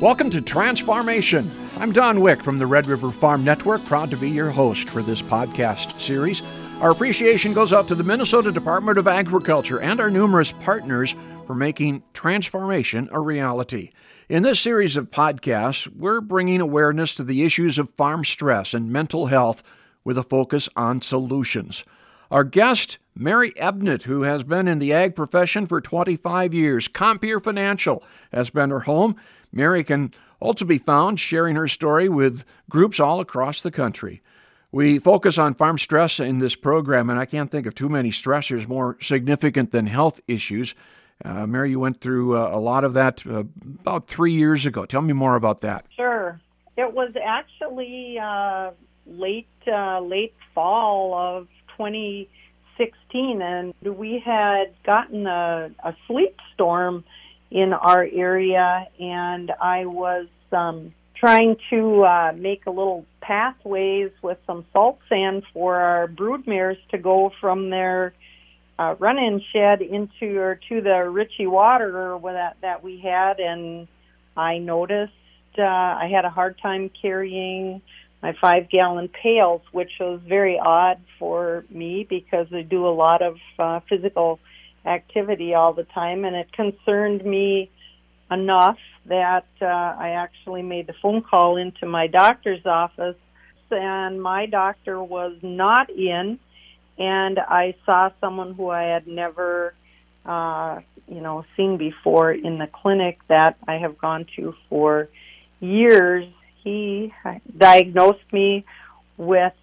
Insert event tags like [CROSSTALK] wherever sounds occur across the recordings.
Welcome to Transformation. I'm Don Wick from the Red River Farm Network, proud to be your host for this podcast series. Our appreciation goes out to the Minnesota Department of Agriculture and our numerous partners for making transformation a reality. In this series of podcasts, we're bringing awareness to the issues of farm stress and mental health with a focus on solutions. Our guest, Mary Ebnett, who has been in the ag profession for 25 years. Compeer Financial has been her home. Mary can also be found sharing her story with groups all across the country. We focus on farm stress in this program, and I can't think of too many stressors more significant than health issues. Uh, Mary, you went through uh, a lot of that uh, about three years ago. Tell me more about that. Sure. It was actually uh, late uh, late fall of 2016, and we had gotten a, a sleet storm in our area, and I was um, trying to uh, make a little pathways with some salt sand for our brood mares to go from their uh, run-in shed into or to the Ritchie water that that we had, and I noticed uh, I had a hard time carrying my five-gallon pails, which was very odd for me because I do a lot of uh, physical activity all the time, and it concerned me enough that uh, I actually made the phone call into my doctor's office, and my doctor was not in, and I saw someone who I had never, uh, you know, seen before in the clinic that I have gone to for years. He diagnosed me with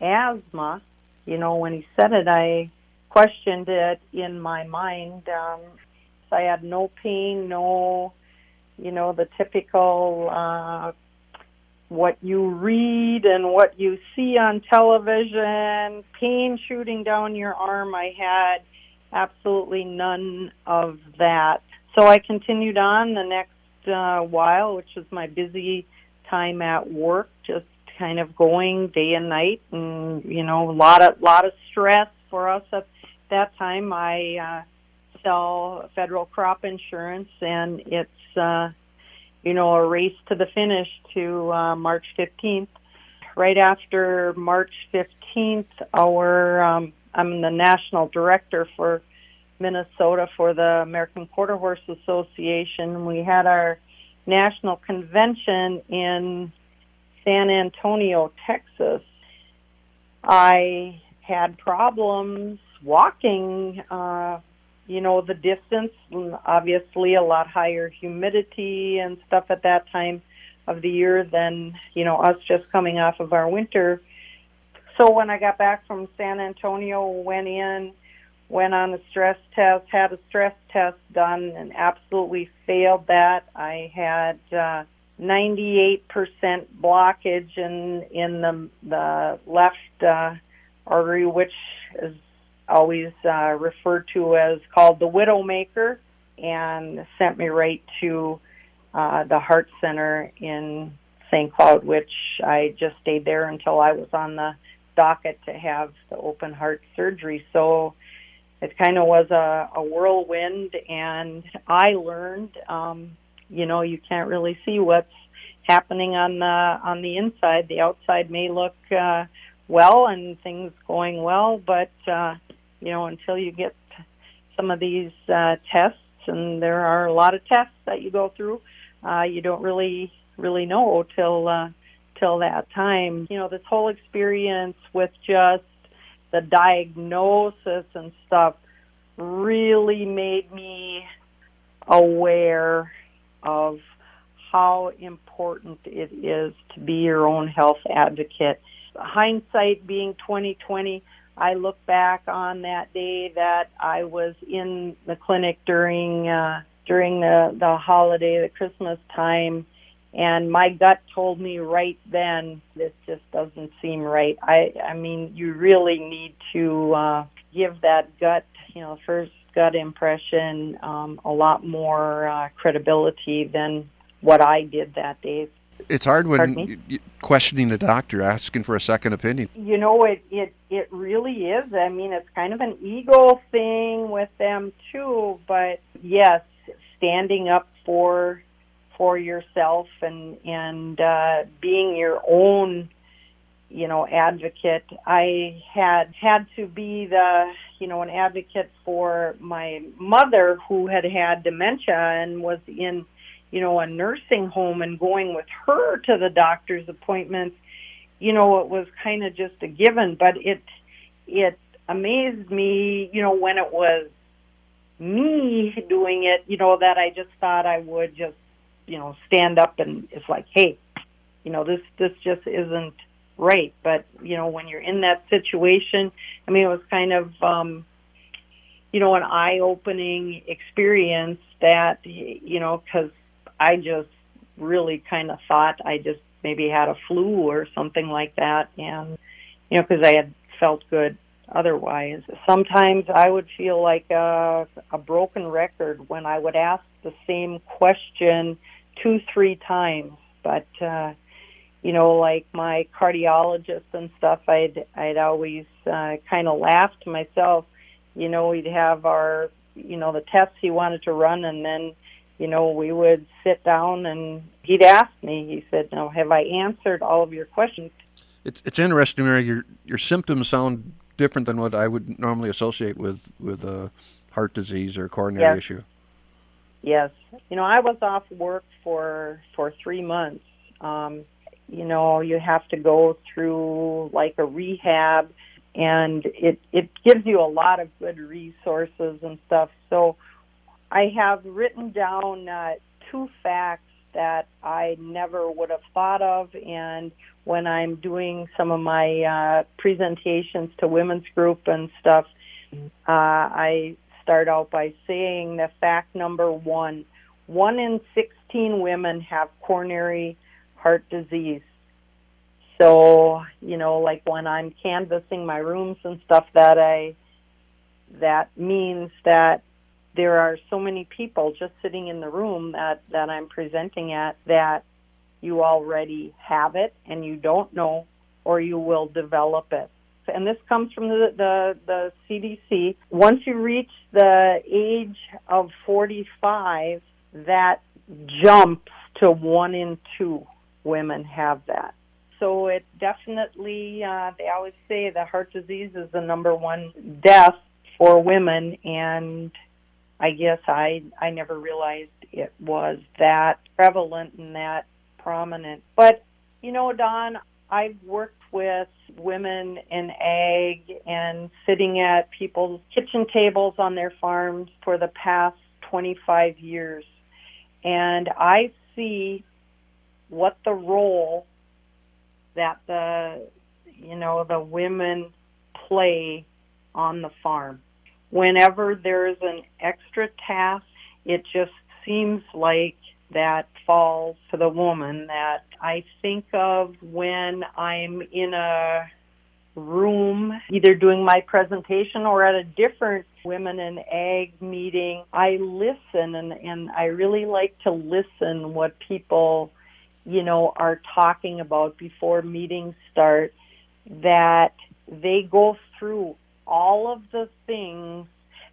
asthma. You know, when he said it, I questioned it in my mind. Um, I had no pain, no, you know, the typical uh, what you read and what you see on television, pain shooting down your arm. I had absolutely none of that. So I continued on the next uh, while, which was my busy time at work, just kind of going day and night, and you know, a lot of lot of stress for us at that time, I uh, sell federal crop insurance, and it's uh, you know a race to the finish to uh, March 15th. Right after March 15th, our um, I'm the national director for Minnesota for the American Quarter Horse Association. We had our national convention in San Antonio, Texas. I had problems walking, uh, you know, the distance, obviously a lot higher humidity and stuff at that time of the year than, you know, us just coming off of our winter. So when I got back from San Antonio, went in, went on a stress test, had a stress test done, and absolutely failed that. I had uh, 98% blockage in in the the left uh, artery, which is always uh, referred to as called the Widowmaker, and sent me right to uh, the Heart Center in St. Cloud, which I just stayed there until I was on the docket to have the open heart surgery. So it kind of was a, a whirlwind, and I learned, um, you know, you can't really see what's happening on the on the inside. The outside may look uh, well and things going well, but uh, you know, until you get some of these uh, tests, and there are a lot of tests that you go through, uh, you don't really really know till uh, till that time. You know, this whole experience with just the diagnosis and stuff really made me aware of how important it is to be your own health advocate. Hindsight being 2020, I look back on that day that I was in the clinic during uh, during the the holiday, the Christmas time, and my gut told me right then this just doesn't seem right. I I mean, you really need to uh, give that gut, you know, first gut impression um, a lot more uh, credibility than what I did that day it's hard when questioning a doctor, asking for a second opinion. You know, it, it it really is. I mean, it's kind of an ego thing with them too. But yes, standing up for for yourself and and uh, being your own you know advocate i had had to be the you know an advocate for my mother who had had dementia and was in you know a nursing home and going with her to the doctor's appointments you know it was kind of just a given but it it amazed me you know when it was me doing it you know that i just thought i would just you know stand up and it's like hey you know this this just isn't right. But you know when you're in that situation i mean it was kind of um you know an eye opening experience that you know cuz i just really kind of thought i just maybe had a flu or something like that and you know cuz i had felt good otherwise sometimes i would feel like a a broken record when i would ask the same question two, three times. But uh, you know, like my cardiologist and stuff, I'd I'd always uh, kind of laugh to myself. You know, we'd have our you know the tests he wanted to run, and then you know we would sit down and he'd ask me. He said, "Now, have I answered all of your questions?" It's it's interesting, Mary. Your your symptoms sound different than what I would normally associate with with a heart disease or coronary yes. issue. Yes, you know, I was off work for for three months. Um, you know, you have to go through like a rehab, and it it gives you a lot of good resources and stuff. So, I have written down uh, two facts that I never would have thought of, and when I'm doing some of my uh, presentations to women's group and stuff, uh, I start out by saying the fact number one one in 16 women have coronary heart disease. So, you know, like when I'm canvassing my rooms and stuff that I that means that there are so many people just sitting in the room that that I'm presenting at that you already have it and you don't know or you will develop it. And this comes from the, the, the CDC. Once you reach the age of 45, that jumps to one in two women have that. So it definitely, uh, they always say that heart disease is the number one death for women, and I guess I I never realized it was that prevalent and that prominent. But you know, Don, I've worked with women in ag and sitting at people's kitchen tables on their farms for the past 25 years and I see what the role that the you know the women play on the farm. Whenever there's an extra task, it just seems like that falls to the woman that I think of when I'm in a room, either doing my presentation or at a different women in ag meeting. I listen and, and I really like to listen what people, you know, are talking about before meetings start that they go through all of the things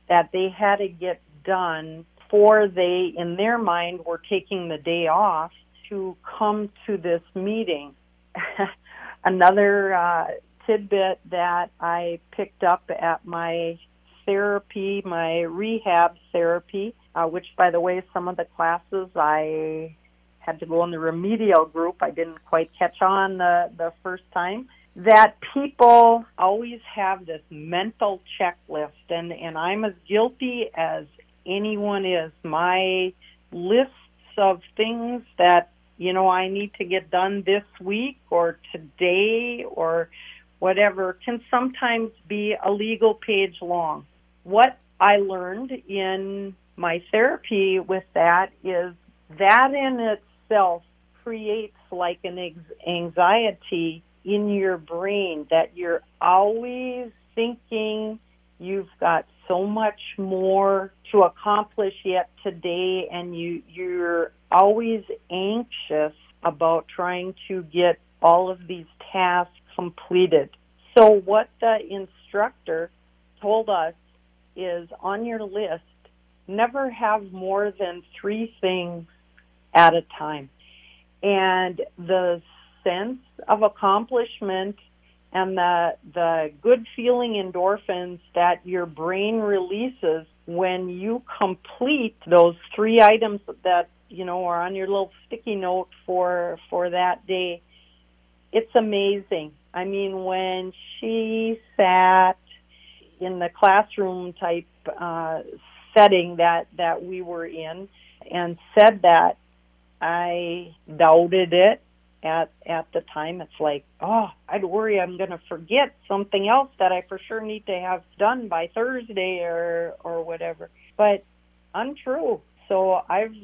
that they had to get done before they, in their mind, were taking the day off to come to this meeting. [LAUGHS] Another uh, tidbit that I picked up at my therapy, my rehab therapy, uh, which, by the way, some of the classes I had to go in the remedial group. I didn't quite catch on the, the first time. That people always have this mental checklist, and, and I'm as guilty as anyone is. My lists of things that you know I need to get done this week or today or whatever, can sometimes be a legal page long. What I learned in my therapy with that is that in itself creates like an anxiety in your brain that you're always thinking you've got so much more to accomplish yet today and you you're always anxious about trying to get all of these tasks completed. So, what the instructor told us is on your list, never have more than three things at a time. And the sense of accomplishment and the the good feeling endorphins that your brain releases when you complete those three items that you know are on your little sticky note for for that day. It's amazing. I mean when she sat in the classroom type uh, setting that that we were in and said that i doubted it at at the time it's like oh i'd worry i'm going to forget something else that i for sure need to have done by thursday or or whatever. But untrue. So i've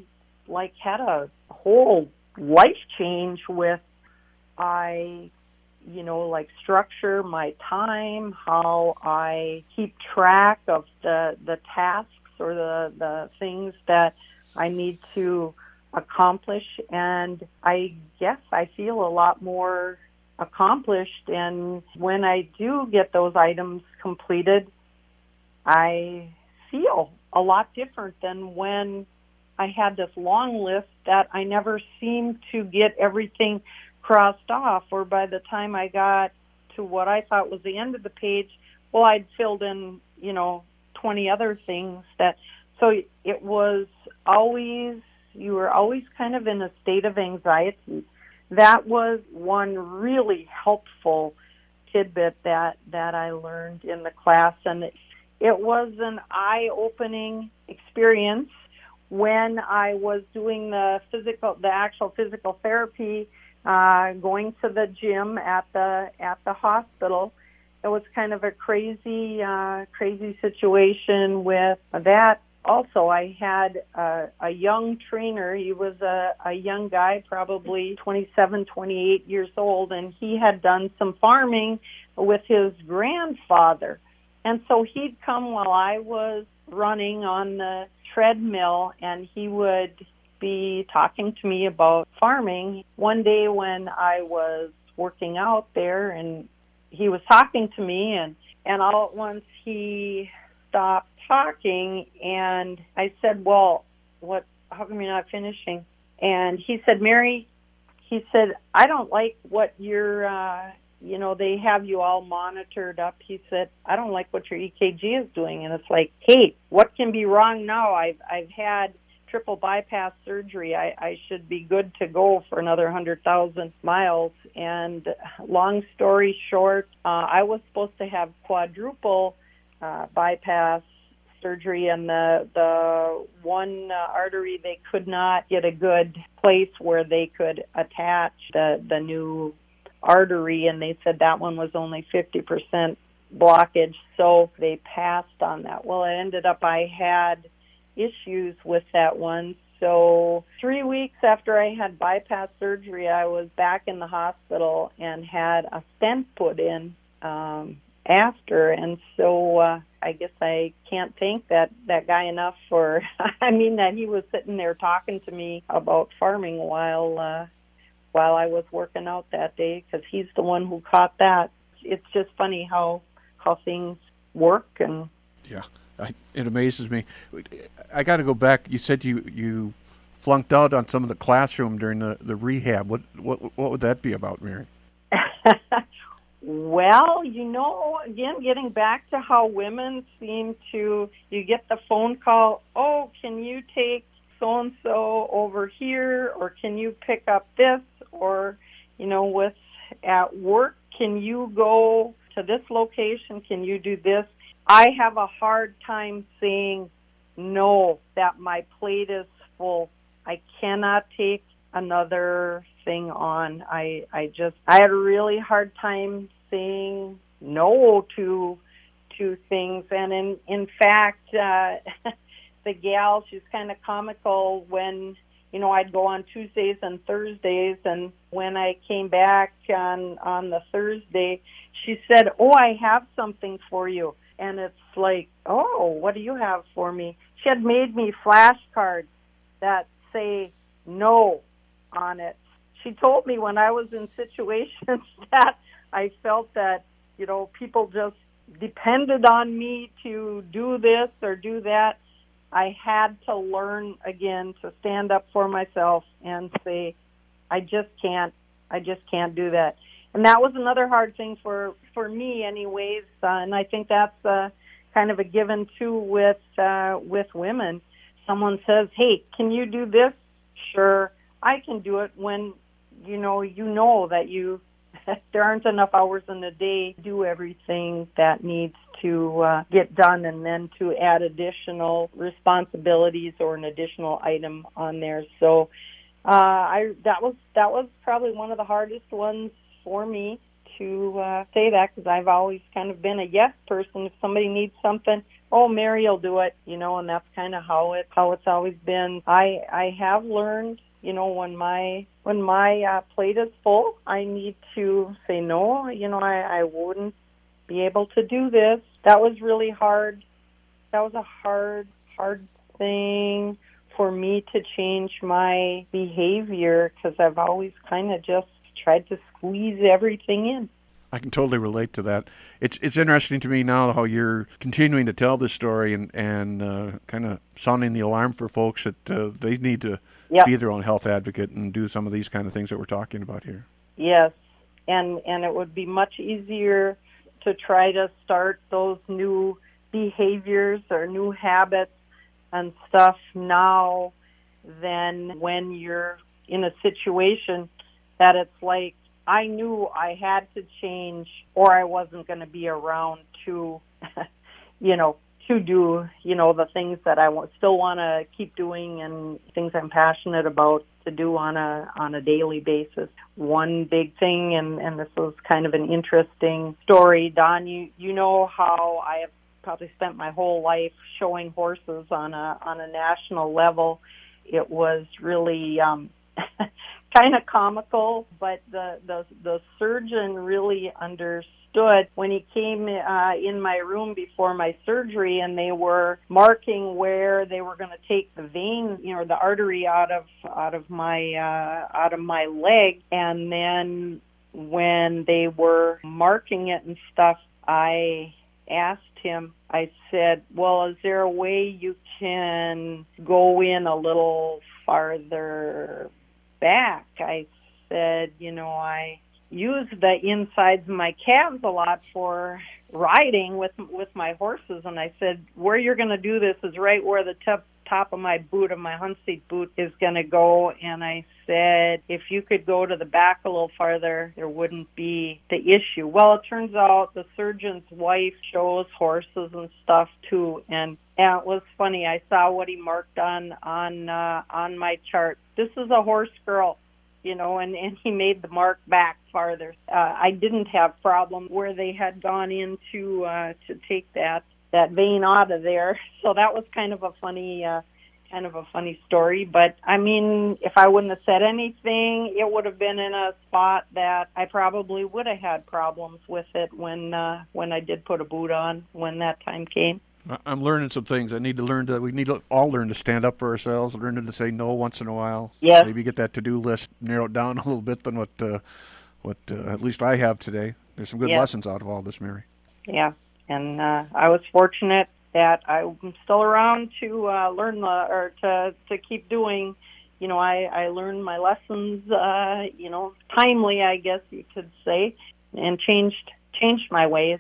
like had a whole life change with i you know like structure my time how i keep track of the the tasks or the the things that i need to accomplish and I guess I feel a lot more accomplished. And when I do get those items completed I feel a lot different than when I had this long list that I never seemed to get everything crossed off or by the time I got to what I thought was the end of the page well I'd filled in you know 20 other things that so it was always you were always kind of in a state of anxiety. That was one really helpful tidbit that that I learned in the class, and it, it was an eye-opening experience when I was doing the physical, the actual physical therapy, uh, going to the gym at the at the hospital. It was kind of a crazy, uh, crazy situation with that also I had a, a young trainer. He was a, a young guy, probably 27, 28 years old, and he had done some farming with his grandfather. And so he'd come while I was running on the treadmill, and he would be talking to me about farming. One day when I was working out there, and he was talking to me, and and all at once he stopped talking, and I said, "Well, what? How come you're not finishing?" And he said, "Mary," he said, "I don't like what you're. Uh, you know, they have you all monitored up." He said, "I don't like what your EKG is doing." And it's like, "Hey, what can be wrong now? I've I've had." triple bypass surgery. I, I should be good to go for another hundred thousand miles. And long story short, uh, I was supposed to have quadruple uh, bypass surgery and the the one uh, artery they could not get a good place where they could attach the the new artery and they said that one was only 50% blockage so they passed on that. Well it ended up I had issues with that one. So 3 weeks after I had bypass surgery I was back in the hospital and had a stent put in um after and so uh I guess I can't thank that that guy enough for. [LAUGHS] I mean that he was sitting there talking to me about farming while uh, while I was working out that day because he's the one who caught that. It's just funny how how things work and. Yeah, I, it amazes me. I got to go back. You said you you flunked out on some of the classroom during the, the rehab. What what what would that be about, Mary? [LAUGHS] Well, you know, again, getting back to how women seem to, you get the phone call, oh, can you take so and so over here, or can you pick up this, or, you know, with at work, can you go to this location? Can you do this? I have a hard time saying no, that my plate is full. I cannot take another thing on. I I just I had a really hard time saying no to to things, and in in fact, uh, [LAUGHS] the gal she's kind of comical when you know I'd go on Tuesdays and Thursdays, and when I came back on on the Thursday, she said, "Oh, I have something for you," and it's like, "Oh, what do you have for me?" She had made me flashcards that say no on it she told me when I was in situations [LAUGHS] that I felt that, you know, people just depended on me to do this or do that. I had to learn again to stand up for myself and say, I just can't, I just can't do that. And that was another hard thing for for me, anyways. Uh, and I think that's uh, kind of a given too with uh, with women. Someone says, "Hey, can you do this?" Sure, I can do it. When you know you know that you [LAUGHS] there aren't enough hours in a day to do everything that needs to uh, get done and then to add additional responsibilities or an additional item on there. So uh, I that was that was probably one of the hardest ones for me to uh, say that because I've always kind of been a yes person. If somebody needs something, oh, Mary will do it, you know, and that's kind of how it how it's always been. I I have learned, you know, when my when my uh, plate is full, I need to say no. You know, I I wouldn't be able to do this. That was really hard. That was a hard hard thing for me to change my behavior because I've always kind of just tried to squeeze everything in. I can totally relate to that. It's it's interesting to me now how you're continuing to tell this story and and uh, kind of sounding the alarm for folks that uh, they need to yep. be their own health advocate and do some of these kind of things that we're talking about here. Yes, and and it would be much easier to try to start those new behaviors or new habits and stuff now than when you're in a situation that it's like I knew I had to change or I wasn't going to be around to, [LAUGHS] you know, to do, you know, the things that I still want to keep doing and things I'm passionate about to do on a on a daily basis. One big thing, and and this was kind of an interesting story. Don, you you know how I have probably spent my whole life showing horses on a on a national level. It was really um, [LAUGHS] kind of comical, but the, the the surgeon really understood when he came uh, in my room before my surgery, and they were marking where they were going to take the vein, you know, the artery out of out of my uh, out of my leg, and then when they were marking it and stuff, I asked him. I said, "Well, is there a way you can go in a little farther back, I said, you know, I use the insides of my calves a lot for riding with with my horses. And I said where you're going to do this is right where the top top of my boot of my hunt seat boot is going to go. And I said if you could go to the back a little farther there wouldn't be the issue. Well it turns out the surgeon's wife shows horses and stuff too. And and it was funny I saw what he marked on on uh, on my chart this is a horse girl you know, and, and he made the mark back farther. Uh, I didn't have problem where they had gone in to uh, to take that that vein out of there. [LAUGHS] So that was kind of a funny uh, kind of a funny story. But I mean, if I wouldn't have said anything, it would have been in a spot that I probably would have had problems with it when uh, when I did put a boot on when that time came. I'm learning some things. I need to learn to. We need to all learn to stand up for ourselves. Learn to say no once in a while. Yeah. Maybe get that to-do list narrowed down [LAUGHS] a little bit than what uh, what uh, at least I have today. There's some good yeah. lessons out of all this, Mary. Yeah, and uh, I was fortunate that I'm still around to uh, learn the or to to keep doing. You know, I I learned my lessons. Uh, you know, timely, I guess you could say, and changed changed my ways.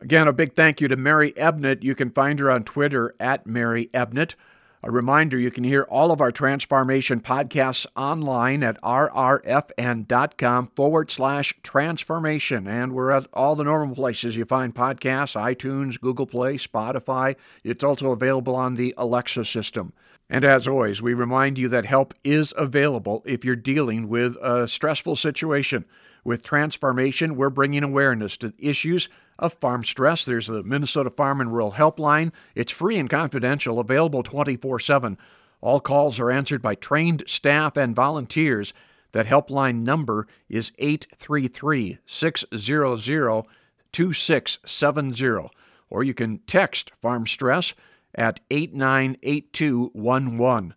Again, a big thank you to Mary Ebnett. You can find her on Twitter at Mary Ebnett. A reminder you can hear all of our transformation podcasts online at rrfn.com forward slash transformation. And we're at all the normal places you find podcasts iTunes, Google Play, Spotify. It's also available on the Alexa system. And as always, we remind you that help is available if you're dealing with a stressful situation. With transformation, we're bringing awareness to issues of farm stress. There's the Minnesota Farm and Rural Helpline. It's free and confidential, available 24 7. All calls are answered by trained staff and volunteers. That helpline number is 833 600 2670. Or you can text Farm Stress at 898211.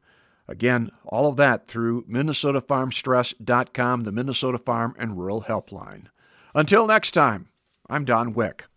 Again, all of that through MinnesotaFarmStress.com, the Minnesota Farm and Rural Helpline. Until next time, I'm Don Wick.